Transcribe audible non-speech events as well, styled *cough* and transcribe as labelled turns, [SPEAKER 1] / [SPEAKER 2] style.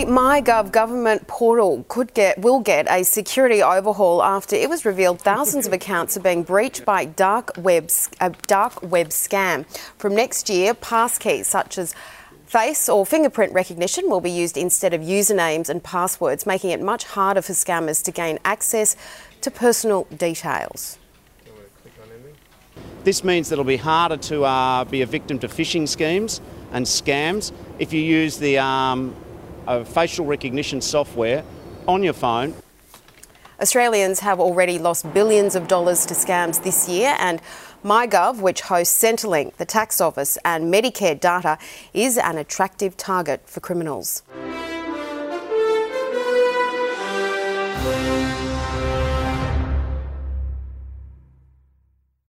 [SPEAKER 1] The MyGov government portal could get will get a security overhaul after it was revealed thousands of *laughs* accounts are being breached by dark web a dark web scam. From next year, passkeys such as Face or fingerprint recognition will be used instead of usernames and passwords, making it much harder for scammers to gain access to personal details.
[SPEAKER 2] This means that it'll be harder to uh, be a victim to phishing schemes and scams if you use the um, uh, facial recognition software on your phone.
[SPEAKER 1] Australians have already lost billions of dollars to scams this year, and MyGov, which hosts Centrelink, the tax office, and Medicare data, is an attractive target for criminals.